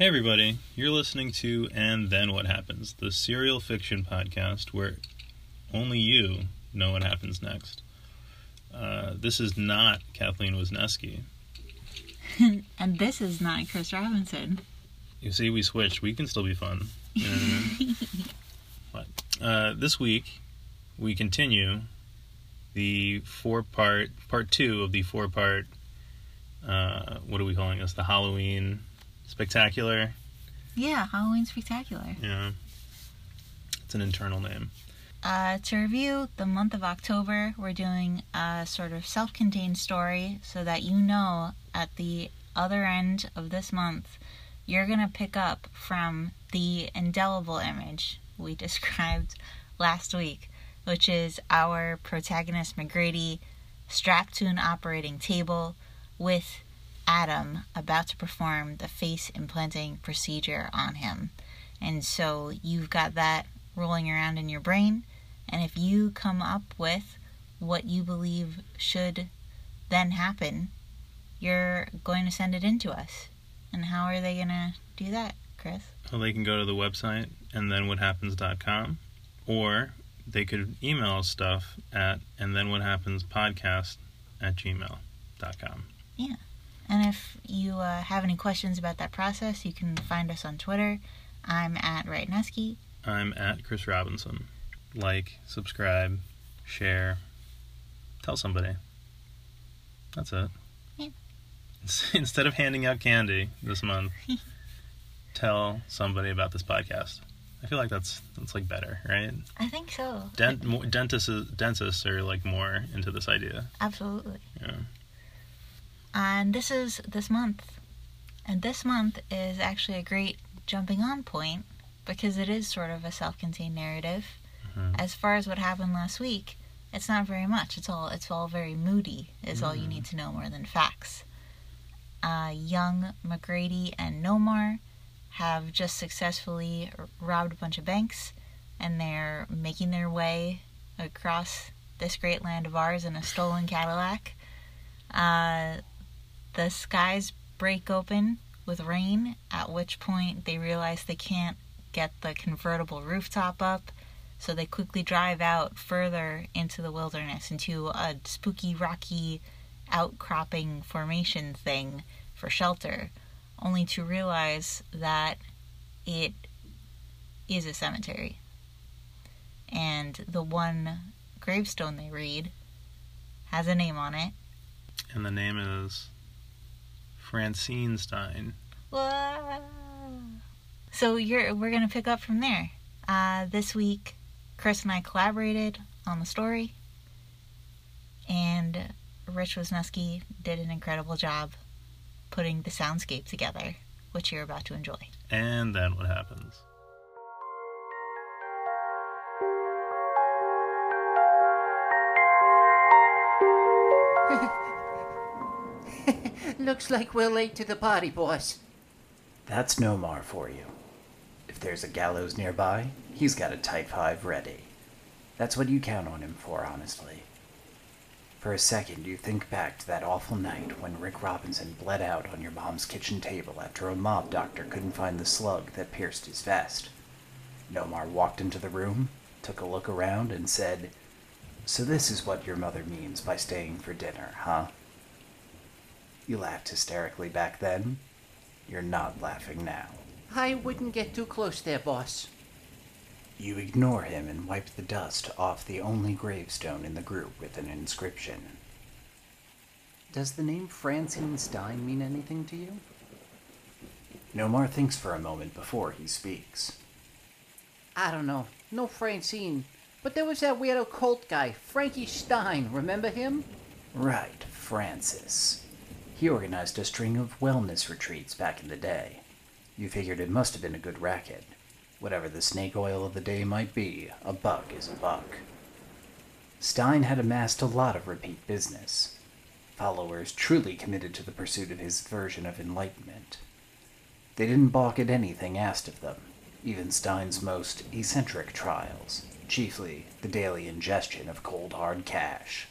Hey, everybody. You're listening to And Then What Happens, the serial fiction podcast where only you know what happens next. Uh, this is not Kathleen Wisniewski. and this is not Chris Robinson. You see, we switched. We can still be fun. You know what I mean? but, uh, this week, we continue the four part, part two of the four part, uh, what are we calling this? The Halloween Spectacular. Yeah, Halloween Spectacular. Yeah. It's an internal name. Uh, to review the month of October, we're doing a sort of self contained story so that you know at the other end of this month, you're going to pick up from the indelible image we described last week, which is our protagonist McGrady strapped to an operating table with Adam about to perform the face implanting procedure on him. And so you've got that rolling around in your brain. And if you come up with what you believe should then happen, you're going to send it in to us. And how are they going to do that, Chris? Well, they can go to the website and then whathappens.com or they could email stuff at and then what happens podcast at gmail.com. Yeah. And if you uh, have any questions about that process, you can find us on Twitter. I'm at Rightnesky. I'm at Chris Robinson. Like, subscribe, share, tell somebody. That's it. Yeah. Instead of handing out candy this month, tell somebody about this podcast. I feel like that's that's like better, right? I think so. Dent, more, dentists dentists are like more into this idea. Absolutely. Yeah. And this is this month. And this month is actually a great jumping on point because it is sort of a self contained narrative. Mhm. As far as what happened last week, it's not very much. It's all it's all very moody is all you Mhm. need to know more than facts. Uh, young McGrady and Nomar have just successfully robbed a bunch of banks and they're making their way across this great land of ours in a stolen Cadillac. Uh, the skies break open with rain, at which point they realize they can't get the convertible rooftop up, so they quickly drive out further into the wilderness into a spooky, rocky, outcropping formation thing for shelter, only to realize that it is a cemetery. And the one gravestone they read has a name on it. And the name is Francine Stein. Whoa. So you're we're gonna pick up from there. Uh, this week, Chris and I collaborated on the story, and Rich Wisniewski did an incredible job putting the soundscape together, which you're about to enjoy. And then what happens? Looks like we're late to the party, boss. That's Nomar for you. If there's a gallows nearby, he's got a Type 5 ready. That's what you count on him for, honestly. For a second, you think back to that awful night when Rick Robinson bled out on your mom's kitchen table after a mob doctor couldn't find the slug that pierced his vest. Nomar walked into the room, took a look around, and said, So this is what your mother means by staying for dinner, huh? You laughed hysterically back then. You're not laughing now. I wouldn't get too close there, boss. You ignore him and wipe the dust off the only gravestone in the group with an inscription. Does the name Francine Stein mean anything to you? Nomar thinks for a moment before he speaks. I don't know. No Francine. But there was that weird occult guy, Frankie Stein. Remember him? Right, Francis. He organized a string of wellness retreats back in the day. You figured it must have been a good racket. Whatever the snake oil of the day might be, a buck is a buck. Stein had amassed a lot of repeat business. Followers truly committed to the pursuit of his version of enlightenment. They didn't balk at anything asked of them, even Stein's most eccentric trials, chiefly the daily ingestion of cold hard cash.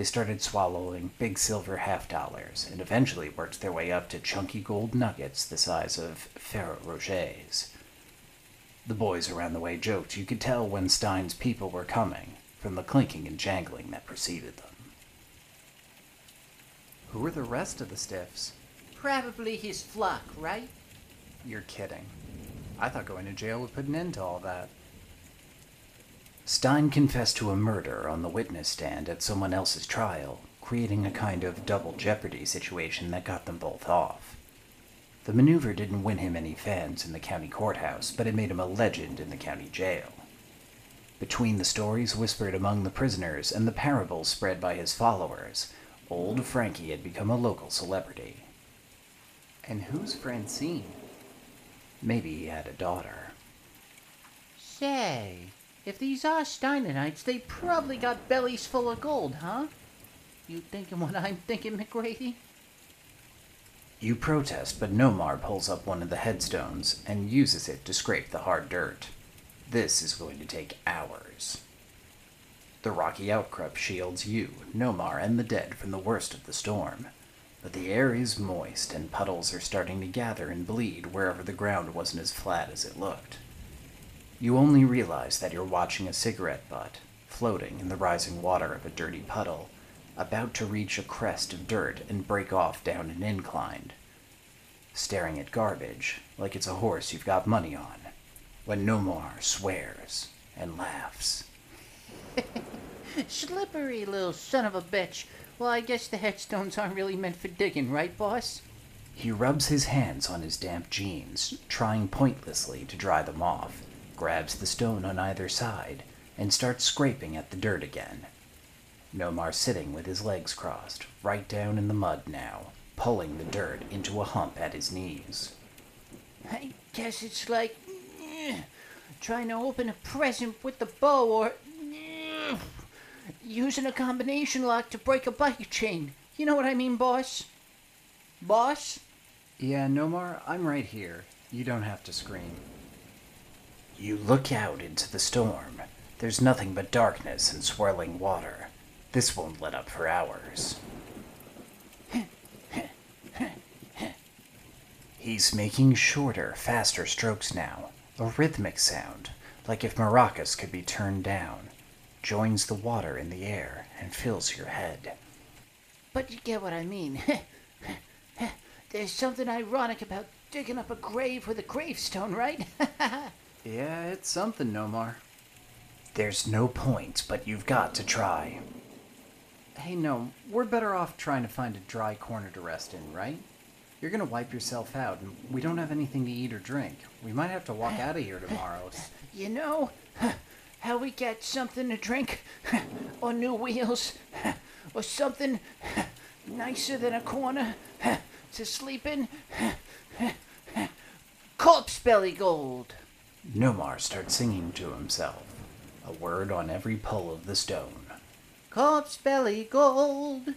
They started swallowing big silver half dollars and eventually worked their way up to chunky gold nuggets the size of Ferrero Rochers. The boys around the way joked you could tell when Stein's people were coming from the clinking and jangling that preceded them. Who are the rest of the stiffs? Probably his flock, right? You're kidding. I thought going to jail would put an end to all that. Stein confessed to a murder on the witness stand at someone else's trial, creating a kind of double jeopardy situation that got them both off. The maneuver didn't win him any fans in the county courthouse, but it made him a legend in the county jail. Between the stories whispered among the prisoners and the parables spread by his followers, old Frankie had become a local celebrity. And who's Francine? Maybe he had a daughter. Say, if these are Steinerites, they probably got bellies full of gold, huh? You thinking what I'm thinking, McGrady? You protest, but Nomar pulls up one of the headstones and uses it to scrape the hard dirt. This is going to take hours. The rocky outcrop shields you, Nomar, and the dead from the worst of the storm. But the air is moist, and puddles are starting to gather and bleed wherever the ground wasn't as flat as it looked. You only realize that you're watching a cigarette butt, floating in the rising water of a dirty puddle, about to reach a crest of dirt and break off down an incline. Staring at garbage, like it's a horse you've got money on, when Nomar swears and laughs. Slippery little son of a bitch. Well, I guess the headstones aren't really meant for digging, right, boss? He rubs his hands on his damp jeans, trying pointlessly to dry them off, grabs the stone on either side, and starts scraping at the dirt again. Nomar sitting with his legs crossed, right down in the mud now, pulling the dirt into a hump at his knees. I guess it's like trying to open a present with the bow or using a combination lock to break a bike chain. You know what I mean, boss? Boss? Yeah, Nomar, I'm right here. You don't have to scream. You look out into the storm. There's nothing but darkness and swirling water. This won't let up for hours. He's making shorter, faster strokes now, a rhythmic sound, like if maracas could be turned down, joins the water in the air and fills your head. But you get what I mean. There's something ironic about digging up a grave with a gravestone, right? Yeah, it's something, Nomar. There's no point, but you've got to try. Hey, no, we're better off trying to find a dry corner to rest in, right? You're gonna wipe yourself out, and we don't have anything to eat or drink. We might have to walk out of here tomorrow. you know how we get something to drink or new wheels or something nicer than a corner to sleep in? Corpse belly gold. Nomar starts singing to himself, a word on every pull of the stone. Corpse belly gold,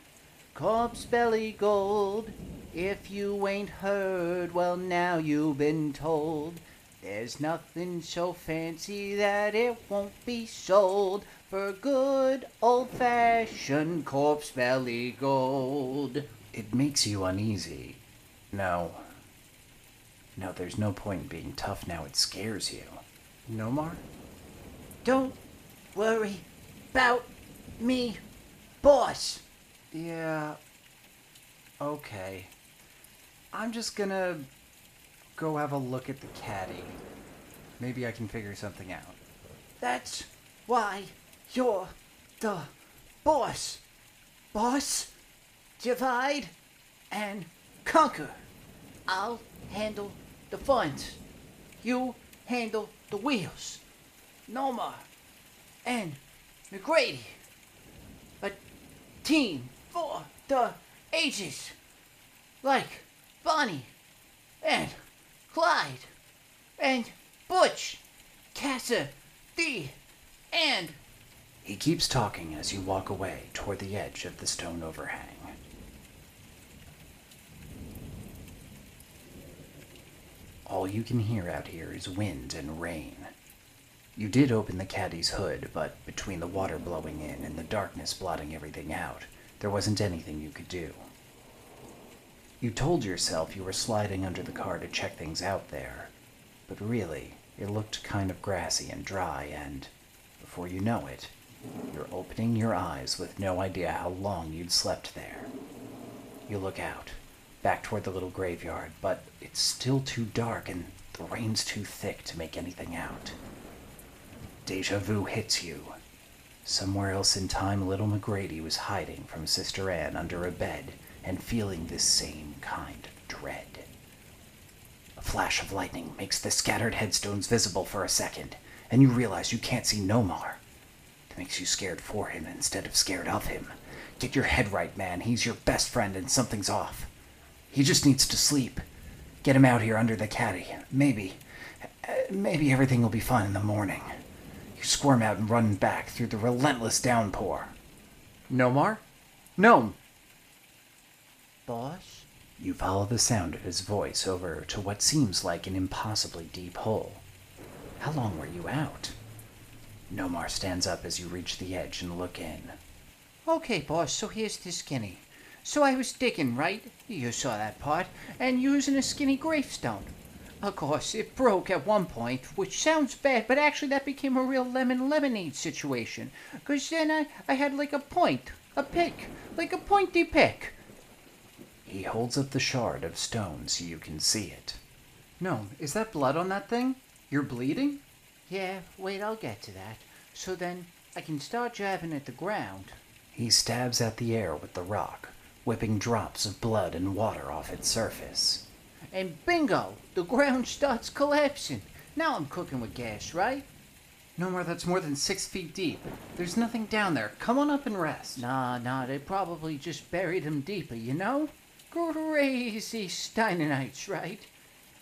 corpse belly gold. If you ain't heard, well now you've been told. There's nothing so fancy that it won't be sold for good old fashioned corpse belly gold. It makes you uneasy. No. No, there's no point in being tough now, it scares you. Nomar? Don't worry about me, boss. Yeah. Okay. I'm just gonna go have a look at the caddy. Maybe I can figure something out. That's why you're the boss. Boss, divide and conquer. I'll handle the funds. You handle the wheels. Nomar and McGrady. A team for the ages. Like Bonnie and Clyde and Butch, Cassidy, and He keeps talking as you walk away toward the edge of the stone overhang. All you can hear out here is wind and rain. You did open the caddy's hood, but between the water blowing in and the darkness blotting everything out, there wasn't anything you could do. You told yourself you were sliding under the car to check things out there, but really, it looked kind of grassy and dry, and before you know it, you're opening your eyes with no idea how long you'd slept there. You look out, back toward the little graveyard, but it's still too dark and the rain's too thick to make anything out. Deja vu hits you. Somewhere else in time, little McGrady was hiding from Sister Anne under a bed and feeling this same kind of dread. A flash of lightning makes the scattered headstones visible for a second, and you realize you can't see Nomar. It makes you scared for him instead of scared of him. Get your head right, man. He's your best friend, and something's off. He just needs to sleep. Get him out here under the caddy. Maybe, maybe everything will be fine in the morning. You squirm out and run back through the relentless downpour. Nomar? Gnome! Boss? You follow the sound of his voice over to what seems like an impossibly deep hole. How long were you out? Nomar stands up as you reach the edge and look in. Okay, boss, so here's the skinny. So I was digging, right? You saw that part. And using a skinny gravestone. Of course, it broke at one point, which sounds bad, but actually that became a real lemon lemonade situation. Because then I, I had like a point, a pick, like a pointy pick. He holds up the shard of stone so you can see it. No, is that blood on that thing? You're bleeding? Yeah, wait, I'll get to that. So then I can start jabbing at the ground. He stabs at the air with the rock, whipping drops of blood and water off its surface. And bingo! The ground starts collapsing. Now I'm cooking with gas, right? Nomar, that's more than six feet deep. There's nothing down there. Come on up and rest. Nah, nah, they probably just buried him deeper, you know? Crazy Steinerites, right?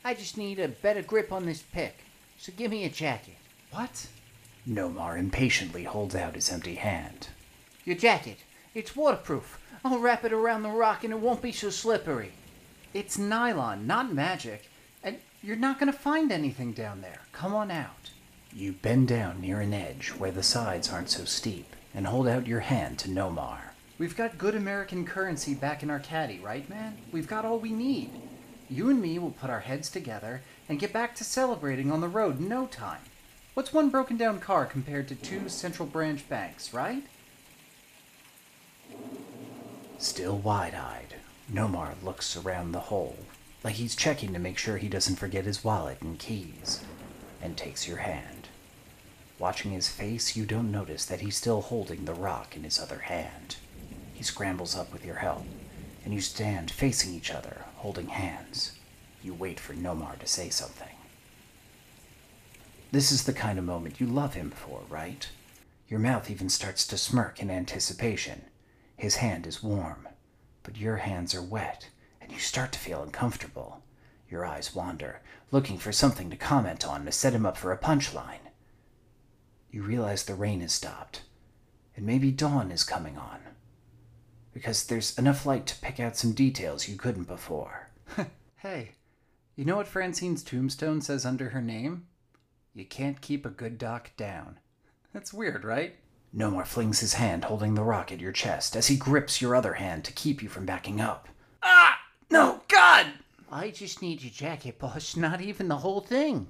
I just need a better grip on this pick. So give me a jacket. What? Nomar impatiently holds out his empty hand. Your jacket. It's waterproof. I'll wrap it around the rock and it won't be so slippery. It's nylon, not magic. And you're not gonna find anything down there. Come on out. You bend down near an edge where the sides aren't so steep and hold out your hand to Nomar. We've got good American currency back in our caddy, right, man? We've got all we need. You and me will put our heads together and get back to celebrating on the road in no time. What's one broken down car compared to two Central Branch banks, right? Still wide eyed, Nomar looks around the hole, like he's checking to make sure he doesn't forget his wallet and keys, and takes your hand. Watching his face, you don't notice that he's still holding the rock in his other hand. He scrambles up with your help, and you stand facing each other, holding hands. You wait for Nomar to say something. This is the kind of moment you love him for, right? Your mouth even starts to smirk in anticipation. His hand is warm, but your hands are wet, and you start to feel uncomfortable. Your eyes wander, looking for something to comment on to set him up for a punchline. You realize the rain has stopped, and maybe dawn is coming on. Because there's enough light to pick out some details you couldn't before. Hey, you know what Francine's tombstone says under her name? You can't keep a good doc down. That's weird, right? Nomar flings his hand holding the rock at your chest as he grips your other hand to keep you from backing up. Ah! No, God! I just need your jacket, boss, not even the whole thing.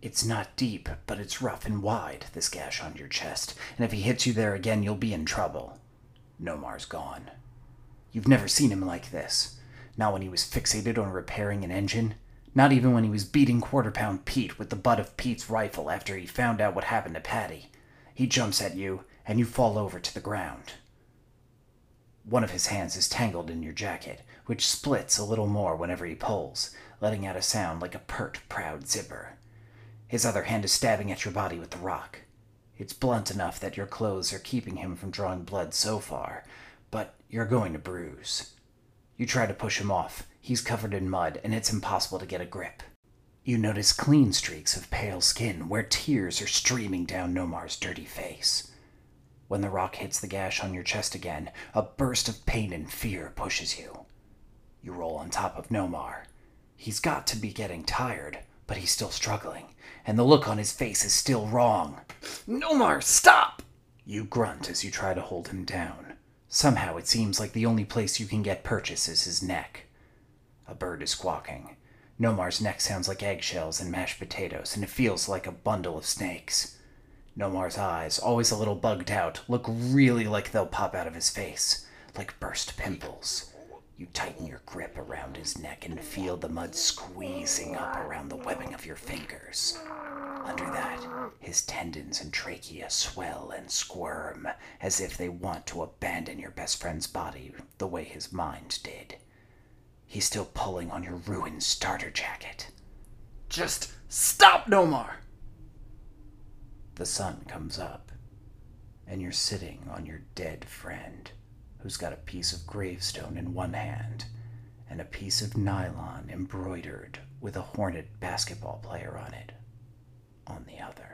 It's not deep, but it's rough and wide, this gash on your chest, and if he hits you there again, you'll be in trouble. Nomar's gone. You've never seen him like this. Not when he was fixated on repairing an engine. Not even when he was beating Quarter Pound Pete with the butt of Pete's rifle after he found out what happened to Patty. He jumps at you, and you fall over to the ground. One of his hands is tangled in your jacket, which splits a little more whenever he pulls, letting out a sound like a pert, proud zipper. His other hand is stabbing at your body with the rock. It's blunt enough that your clothes are keeping him from drawing blood so far, but you're going to bruise. You try to push him off. He's covered in mud, and it's impossible to get a grip. You notice clean streaks of pale skin where tears are streaming down Nomar's dirty face. When the rock hits the gash on your chest again, a burst of pain and fear pushes you. You roll on top of Nomar. He's got to be getting tired, but he's still struggling, and the look on his face is still wrong. Nomar, stop! You grunt as you try to hold him down. Somehow it seems like the only place you can get purchase is his neck. A bird is squawking. Nomar's neck sounds like eggshells and mashed potatoes, and it feels like a bundle of snakes. Nomar's eyes, always a little bugged out, look really like they'll pop out of his face, like burst pimples. You tighten your grip around his neck and feel the mud squeezing up around the webbing of your fingers. Under that, his tendons and trachea swell and squirm as if they want to abandon your best friend's body the way his mind did. He's still pulling on your ruined starter jacket. Just stop, Nomar! The sun comes up, and you're sitting on your dead friend, who's got a piece of gravestone in one hand and a piece of nylon embroidered with a hornet basketball player on it on the other.